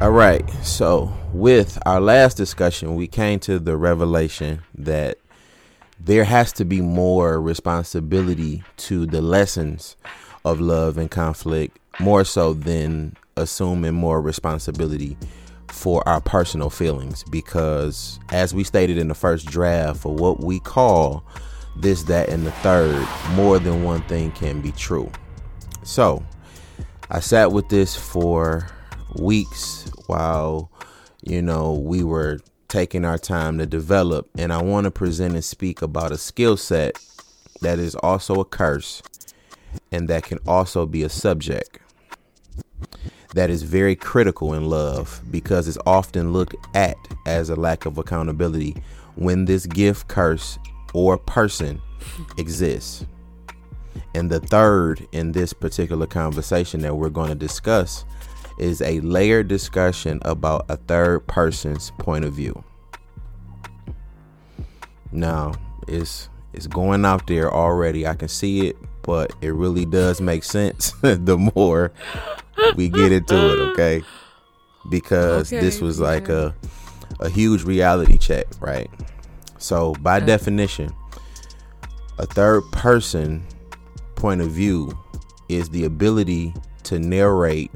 All right. So, with our last discussion, we came to the revelation that there has to be more responsibility to the lessons of love and conflict, more so than assuming more responsibility for our personal feelings. Because, as we stated in the first draft, for what we call this, that, and the third, more than one thing can be true. So, I sat with this for weeks while you know we were taking our time to develop and I want to present and speak about a skill set that is also a curse and that can also be a subject that is very critical in love because it's often looked at as a lack of accountability when this gift curse or person exists. And the third in this particular conversation that we're going to discuss is a layered discussion about a third person's point of view. Now, it's it's going out there already. I can see it, but it really does make sense the more we get into it, okay? Because okay, this was yeah. like a a huge reality check, right? So, by okay. definition, a third person point of view is the ability to narrate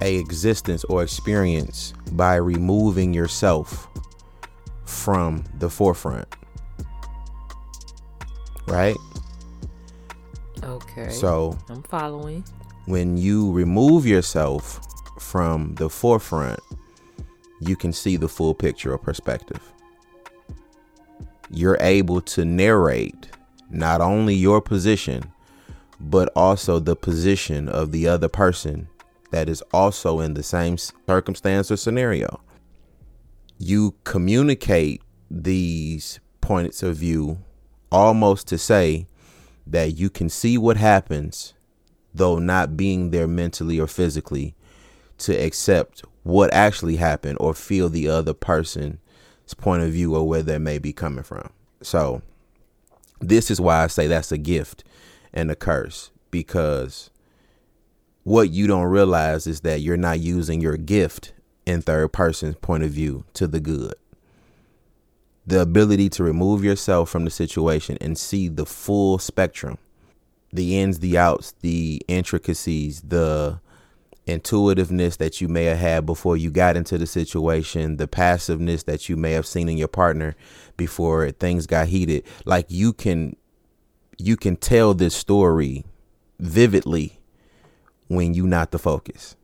a existence or experience by removing yourself from the forefront. Right? Okay. So I'm following. When you remove yourself from the forefront, you can see the full picture or perspective. You're able to narrate not only your position, but also the position of the other person that is also in the same circumstance or scenario. You communicate these points of view almost to say that you can see what happens, though not being there mentally or physically, to accept what actually happened or feel the other person's point of view or where they may be coming from. So, this is why I say that's a gift and a curse because what you don't realize is that you're not using your gift in third person's point of view to the good. The ability to remove yourself from the situation and see the full spectrum, the ins, the outs, the intricacies, the intuitiveness that you may have had before you got into the situation, the passiveness that you may have seen in your partner before things got heated. Like you can you can tell this story vividly when you not the focus.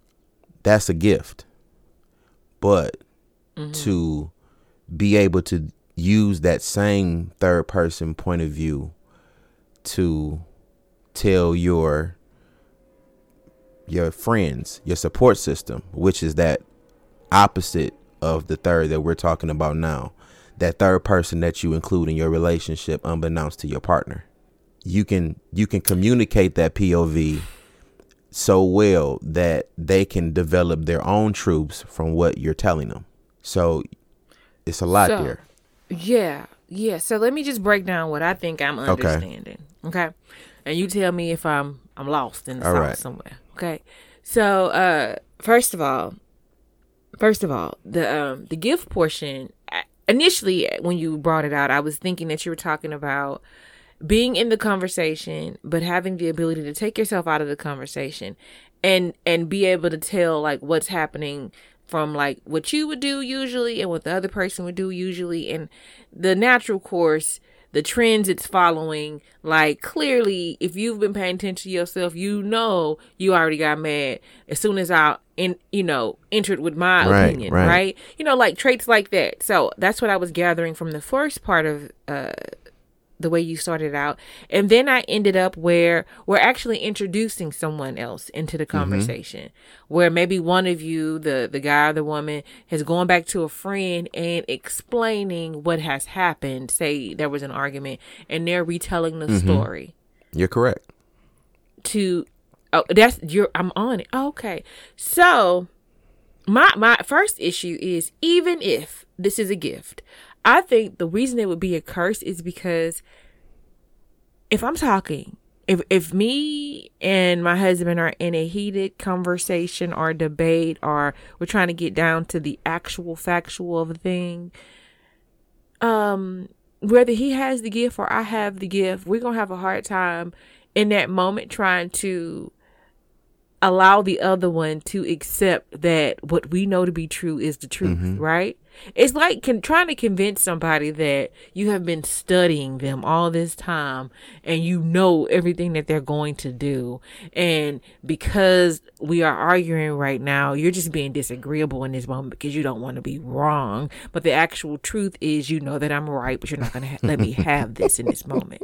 That's a gift. But mm-hmm. to be able to use that same third person point of view to tell your your friends, your support system, which is that opposite of the third that we're talking about now. That third person that you include in your relationship unbeknownst to your partner. You can you can communicate that POV so well that they can develop their own troops from what you're telling them. So it's a lot so, there. Yeah. Yeah. So let me just break down what I think I'm understanding. Okay. okay? And you tell me if I'm I'm lost in the all right. somewhere. Okay. So uh first of all, first of all, the um the gift portion initially when you brought it out, I was thinking that you were talking about being in the conversation but having the ability to take yourself out of the conversation and and be able to tell like what's happening from like what you would do usually and what the other person would do usually. And the natural course the trends it's following like clearly if you've been paying attention to yourself you know you already got mad as soon as i in you know entered with my right, opinion right. right? You know like traits like that. So that's what i was gathering from the first part of uh the way you started out. And then I ended up where we're actually introducing someone else into the mm-hmm. conversation. Mm-hmm. Where maybe one of you, the the guy or the woman, has gone back to a friend and explaining what has happened. Say there was an argument and they're retelling the mm-hmm. story. You're correct. To oh that's you're I'm on it. Okay. So my my first issue is even if this is a gift, I think the reason it would be a curse is because if I'm talking if if me and my husband are in a heated conversation or debate or we're trying to get down to the actual factual of a thing um whether he has the gift or I have the gift we're going to have a hard time in that moment trying to allow the other one to accept that what we know to be true is the truth, mm-hmm. right? It's like can, trying to convince somebody that you have been studying them all this time and you know everything that they're going to do. And because we are arguing right now, you're just being disagreeable in this moment because you don't want to be wrong. But the actual truth is, you know that I'm right, but you're not going to ha- let me have this in this moment.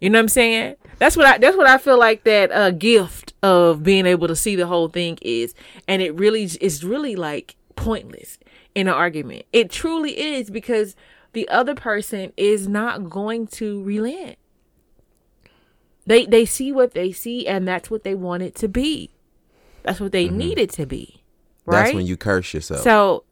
You know what I'm saying? That's what I that's what I feel like that uh gift of being able to see the whole thing is. And it really is really like pointless in an argument. It truly is because the other person is not going to relent. They they see what they see and that's what they want it to be. That's what they mm-hmm. need it to be. Right? That's when you curse yourself. So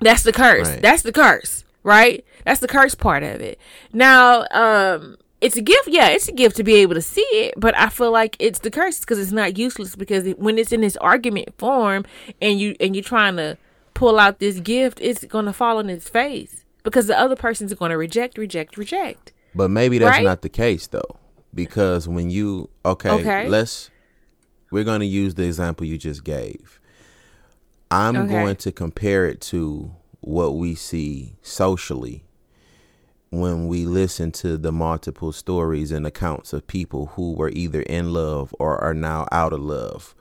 that's the curse. Right. That's the curse right? That's the curse part of it. Now, um, it's a gift. Yeah, it's a gift to be able to see it, but I feel like it's the curse because it's not useless because when it's in this argument form and you and you're trying to pull out this gift, it's going to fall on its face because the other person's going to reject, reject, reject. But maybe that's right? not the case though, because when you okay, okay. let's we're going to use the example you just gave. I'm okay. going to compare it to what we see socially when we listen to the multiple stories and accounts of people who were either in love or are now out of love.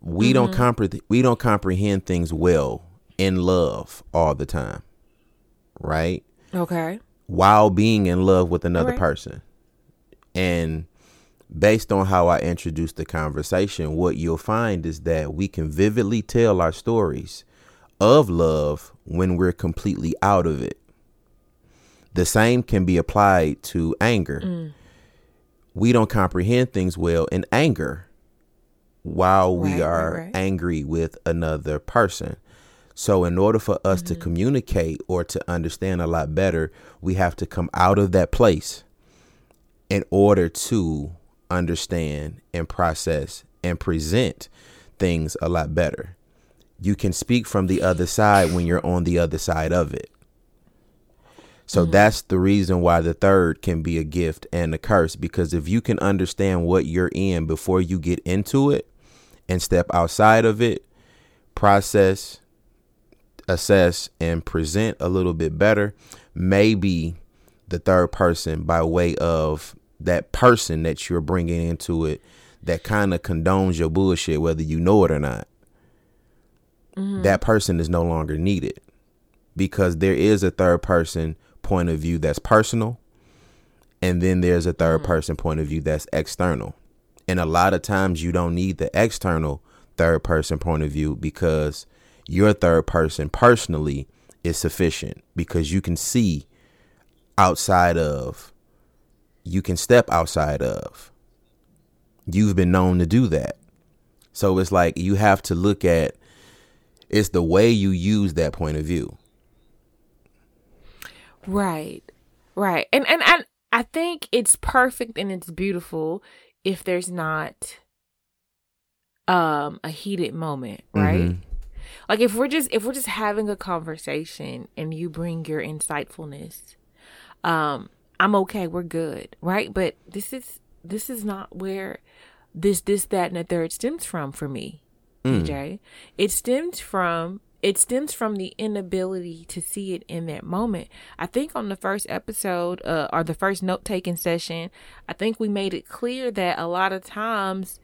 We mm-hmm. don't comprehend we don't comprehend things well in love all the time. Right? Okay. While being in love with another right. person. And based on how I introduced the conversation, what you'll find is that we can vividly tell our stories of love when we're completely out of it. The same can be applied to anger. Mm. We don't comprehend things well in anger while right, we are right, right. angry with another person. So, in order for us mm-hmm. to communicate or to understand a lot better, we have to come out of that place in order to understand and process and present things a lot better you can speak from the other side when you're on the other side of it. So mm-hmm. that's the reason why the third can be a gift and a curse because if you can understand what you're in before you get into it and step outside of it, process, assess, and present a little bit better, maybe the third person by way of that person that you're bringing into it that kind of condones your bullshit, whether you know it or not mm-hmm. that person is no longer needed because there is a third person point of view that's personal and then there's a 3rd mm-hmm. person point of view that's external and a lot of times you don't need the external third person point of view because your third person personally is sufficient because you can see outside of you can step outside of you've been known to do that so it's like you have to look at it's the way you use that point of view. Right. Right. And and and I think it's perfect and it's beautiful if there's not um a heated moment, right? Mm-hmm. Like if we're just if we're just having a conversation and you bring your insightfulness, um, I'm okay, we're good, right? But this is this is not where this this that and the third stems from for me mm. DJ. It stems from it stems from the inability to see it in that moment. I think on the first episode uh, or the first note taking session, I think we made it clear that a lot of times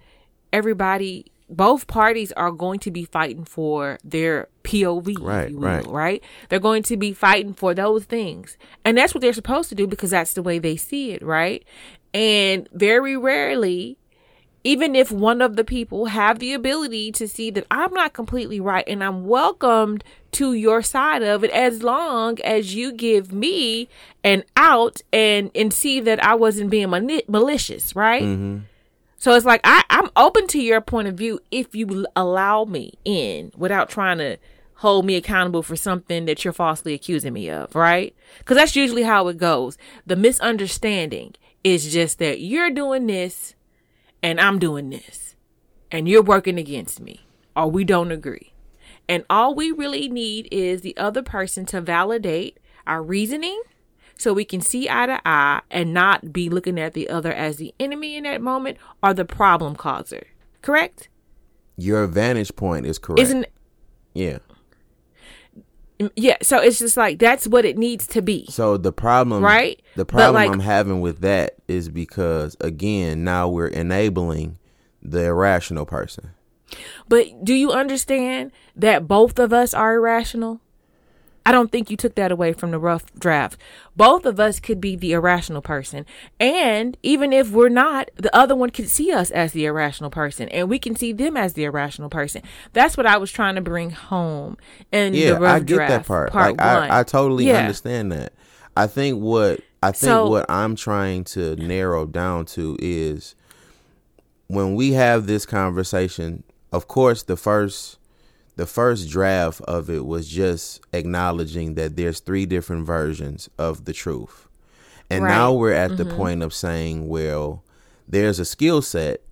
everybody both parties are going to be fighting for their POV, right, will, right, right. They're going to be fighting for those things, and that's what they're supposed to do because that's the way they see it, right? And very rarely even if one of the people have the ability to see that I'm not completely right and I'm welcomed to your side of it as long as you give me an out and and see that I wasn't being malicious, right? Mm-hmm. So it's like I, I'm open to your point of view if you allow me in without trying to hold me accountable for something that you're falsely accusing me of, right? Because that's usually how it goes. The misunderstanding is just that you're doing this and I'm doing this and you're working against me or we don't agree. And all we really need is the other person to validate our reasoning so we can see eye to eye and not be looking at the other as the enemy in that moment or the problem causer. Correct? Your vantage point is correct. Isn't Yeah. Yeah, so it's just like that's what it needs to be. So the problem right? The problem like, I'm having with that is because again, now we're enabling the irrational person. But do you understand that both of us are irrational? I don't think you took that away from the rough draft. Both of us could be the irrational person. And even if we're not, the other one could see us as the irrational person and we can see them as the irrational person. That's what I was trying to bring home in yeah, the rough I get draft, that part. part like I, I, totally yeah. understand that. I think what I think so, what I'm trying to narrow down to is when we have this conversation, of course the first the first draft of it was just acknowledging that there's three different versions of the truth. And right. now we're at mm-hmm. the point of saying, well, there's a skill set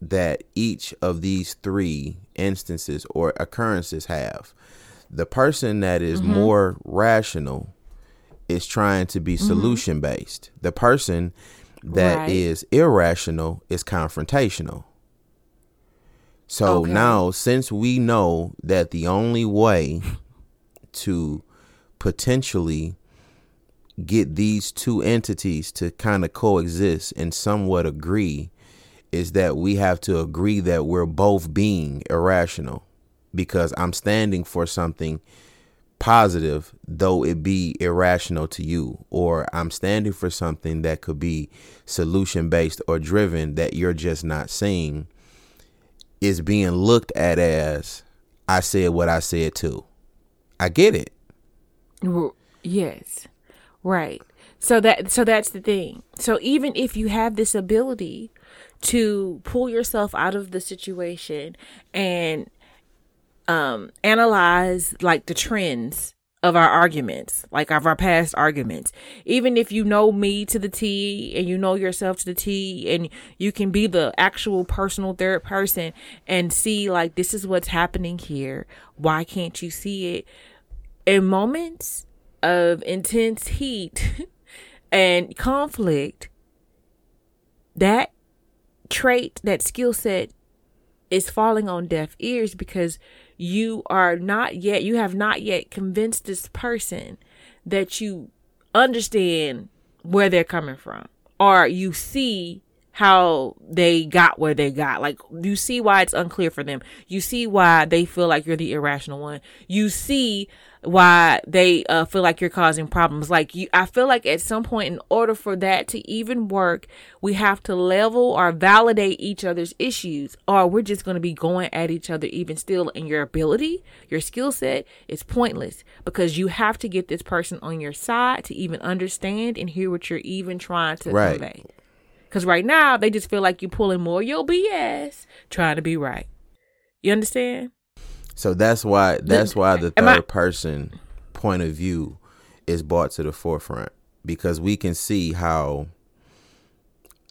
that each of these three instances or occurrences have. The person that is mm-hmm. more rational is trying to be mm-hmm. solution based. The person that right. is irrational is confrontational. So okay. now, since we know that the only way to potentially get these two entities to kind of coexist and somewhat agree is that we have to agree that we're both being irrational. Because I'm standing for something positive, though it be irrational to you, or I'm standing for something that could be solution based or driven that you're just not seeing is being looked at as I said what I said too. I get it. Yes. Right. So that so that's the thing. So even if you have this ability to pull yourself out of the situation and um analyze like the trends of our arguments, like of our past arguments. Even if you know me to the T and you know yourself to the T and you can be the actual personal third person and see like this is what's happening here. Why can't you see it? In moments of intense heat and conflict, that trait, that skill set is falling on deaf ears because you are not yet, you have not yet convinced this person that you understand where they're coming from or you see how they got where they got. Like you see why it's unclear for them. You see why they feel like you're the irrational one. You see why they uh, feel like you're causing problems. Like you, I feel like at some point, in order for that to even work, we have to level or validate each other's issues, or we're just going to be going at each other even still. And your ability, your skill set is pointless because you have to get this person on your side to even understand and hear what you're even trying to right. convey. Because right now, they just feel like you're pulling more your BS trying to be right. You understand? So that's why that's why the third I, person point of view is brought to the forefront because we can see how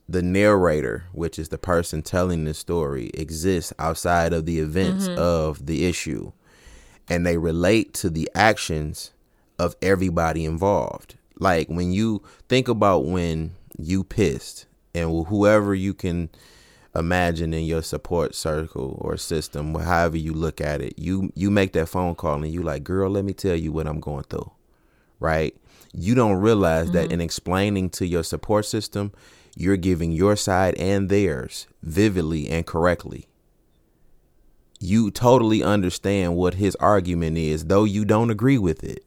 the narrator, which is the person telling the story, exists outside of the events mm-hmm. of the issue and they relate to the actions of everybody involved. Like when you think about when you pissed and whoever you can imagine in your support circle or system, however you look at it, you you make that phone call and you like, girl, let me tell you what I'm going through, right? You don't realize mm-hmm. that in explaining to your support system, you're giving your side and theirs vividly and correctly. You totally understand what his argument is, though you don't agree with it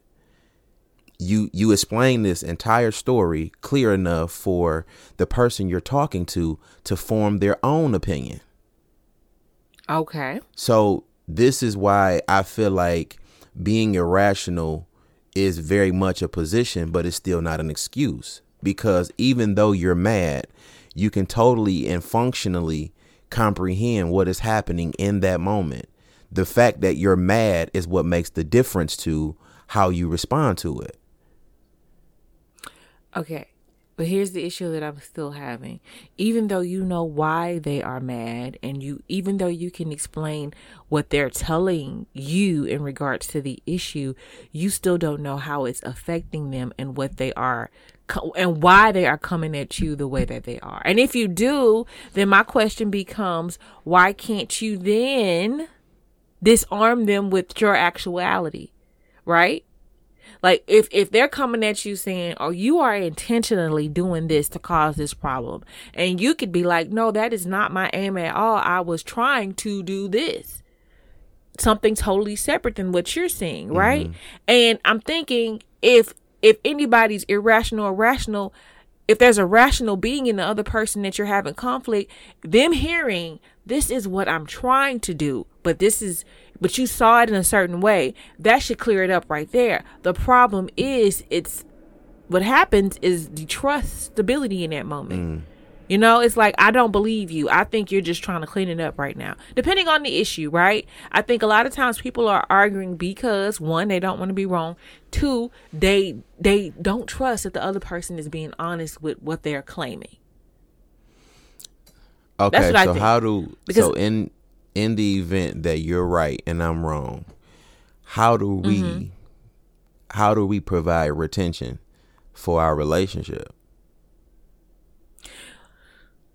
you you explain this entire story clear enough for the person you're talking to to form their own opinion. Okay. So this is why I feel like being irrational is very much a position, but it's still not an excuse because even though you're mad, you can totally and functionally comprehend what is happening in that moment. The fact that you're mad is what makes the difference to how you respond to it. Okay. But here's the issue that I'm still having. Even though you know why they are mad and you even though you can explain what they're telling you in regards to the issue, you still don't know how it's affecting them and what they are and why they are coming at you the way that they are. And if you do, then my question becomes why can't you then disarm them with your actuality? Right? Like if if they're coming at you saying, "Oh, you are intentionally doing this to cause this problem," and you could be like, "No, that is not my aim at all. I was trying to do this." Something totally separate than what you're seeing, right? Mm-hmm. And I'm thinking if if anybody's irrational or rational, if there's a rational being in the other person that you're having conflict, them hearing this is what I'm trying to do, but this is but you saw it in a certain way, that should clear it up right there. The problem is it's what happens is the trust stability in that moment. Mm. You know, it's like I don't believe you. I think you're just trying to clean it up right now. Depending on the issue, right? I think a lot of times people are arguing because one, they don't want to be wrong. Two, they they don't trust that the other person is being honest with what they're claiming. Okay, so how do because, so in in the event that you're right and I'm wrong, how do we mm-hmm. how do we provide retention for our relationship?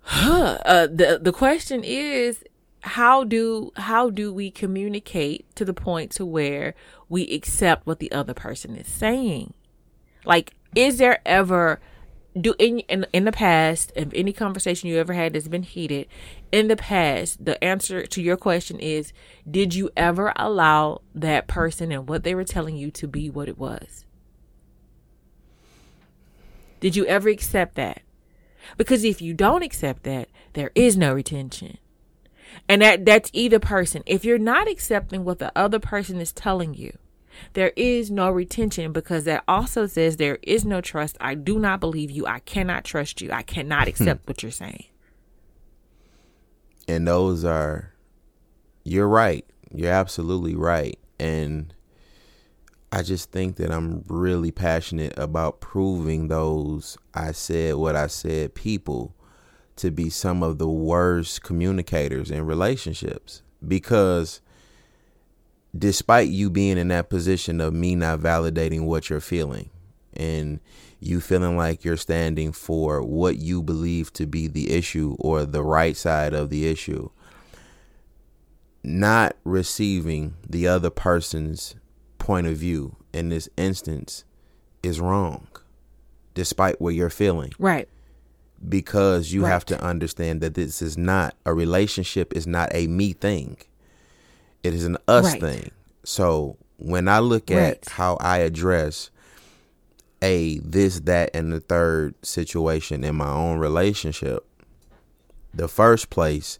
uh, the the question is how do how do we communicate to the point to where we accept what the other person is saying? Like, is there ever do in, in in the past if any conversation you ever had that's been heated in the past the answer to your question is did you ever allow that person and what they were telling you to be what it was? Did you ever accept that? Because if you don't accept that there is no retention. And that that's either person. If you're not accepting what the other person is telling you there is no retention because that also says there is no trust. I do not believe you. I cannot trust you. I cannot hmm. accept what you're saying. And those are, you're right. You're absolutely right. And I just think that I'm really passionate about proving those I said what I said people to be some of the worst communicators in relationships because despite you being in that position of me not validating what you're feeling and you feeling like you're standing for what you believe to be the issue or the right side of the issue, not receiving the other person's point of view in this instance is wrong, despite what you're feeling. Right. Because you right. have to understand that this is not a relationship, is not a me thing it is an us right. thing. So when I look at right. how I address a this, that, and the third situation in my own relationship, the first place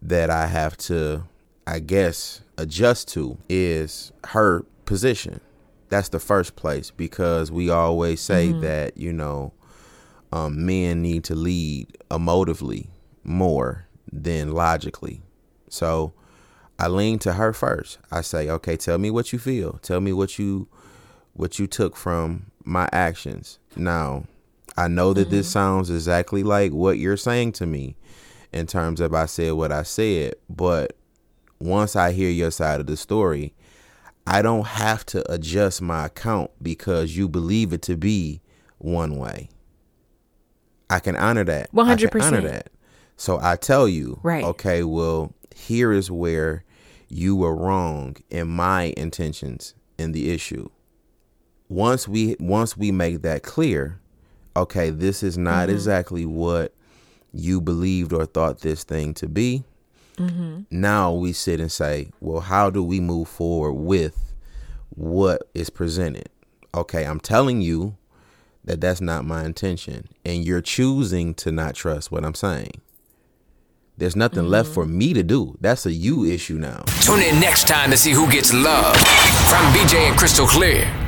that I have to, I guess, adjust to is her position. That's the first place because we always say mm-hmm. that, you know, um, men need to lead emotively more than logically. So I lean to her first. I say, "Okay, tell me what you feel. Tell me what you what you took from my actions." Now, I know that mm-hmm. this sounds exactly like what you're saying to me in terms of I said what I said, but once I hear your side of the story, I don't have to adjust my account because you believe it to be one way. I can honor that. 100%. honor that. So I tell you, right. okay, well, here is where you were wrong in my intentions in the issue. Once we once we make that clear, okay, this is not mm-hmm. exactly what you believed or thought this thing to be. Mm-hmm. Now we sit and say, well, how do we move forward with what is presented? Okay, I'm telling you that that's not my intention, and you're choosing to not trust what I'm saying. There's nothing mm-hmm. left for me to do. That's a you issue now. Tune in next time to see who gets love from BJ and Crystal Clear.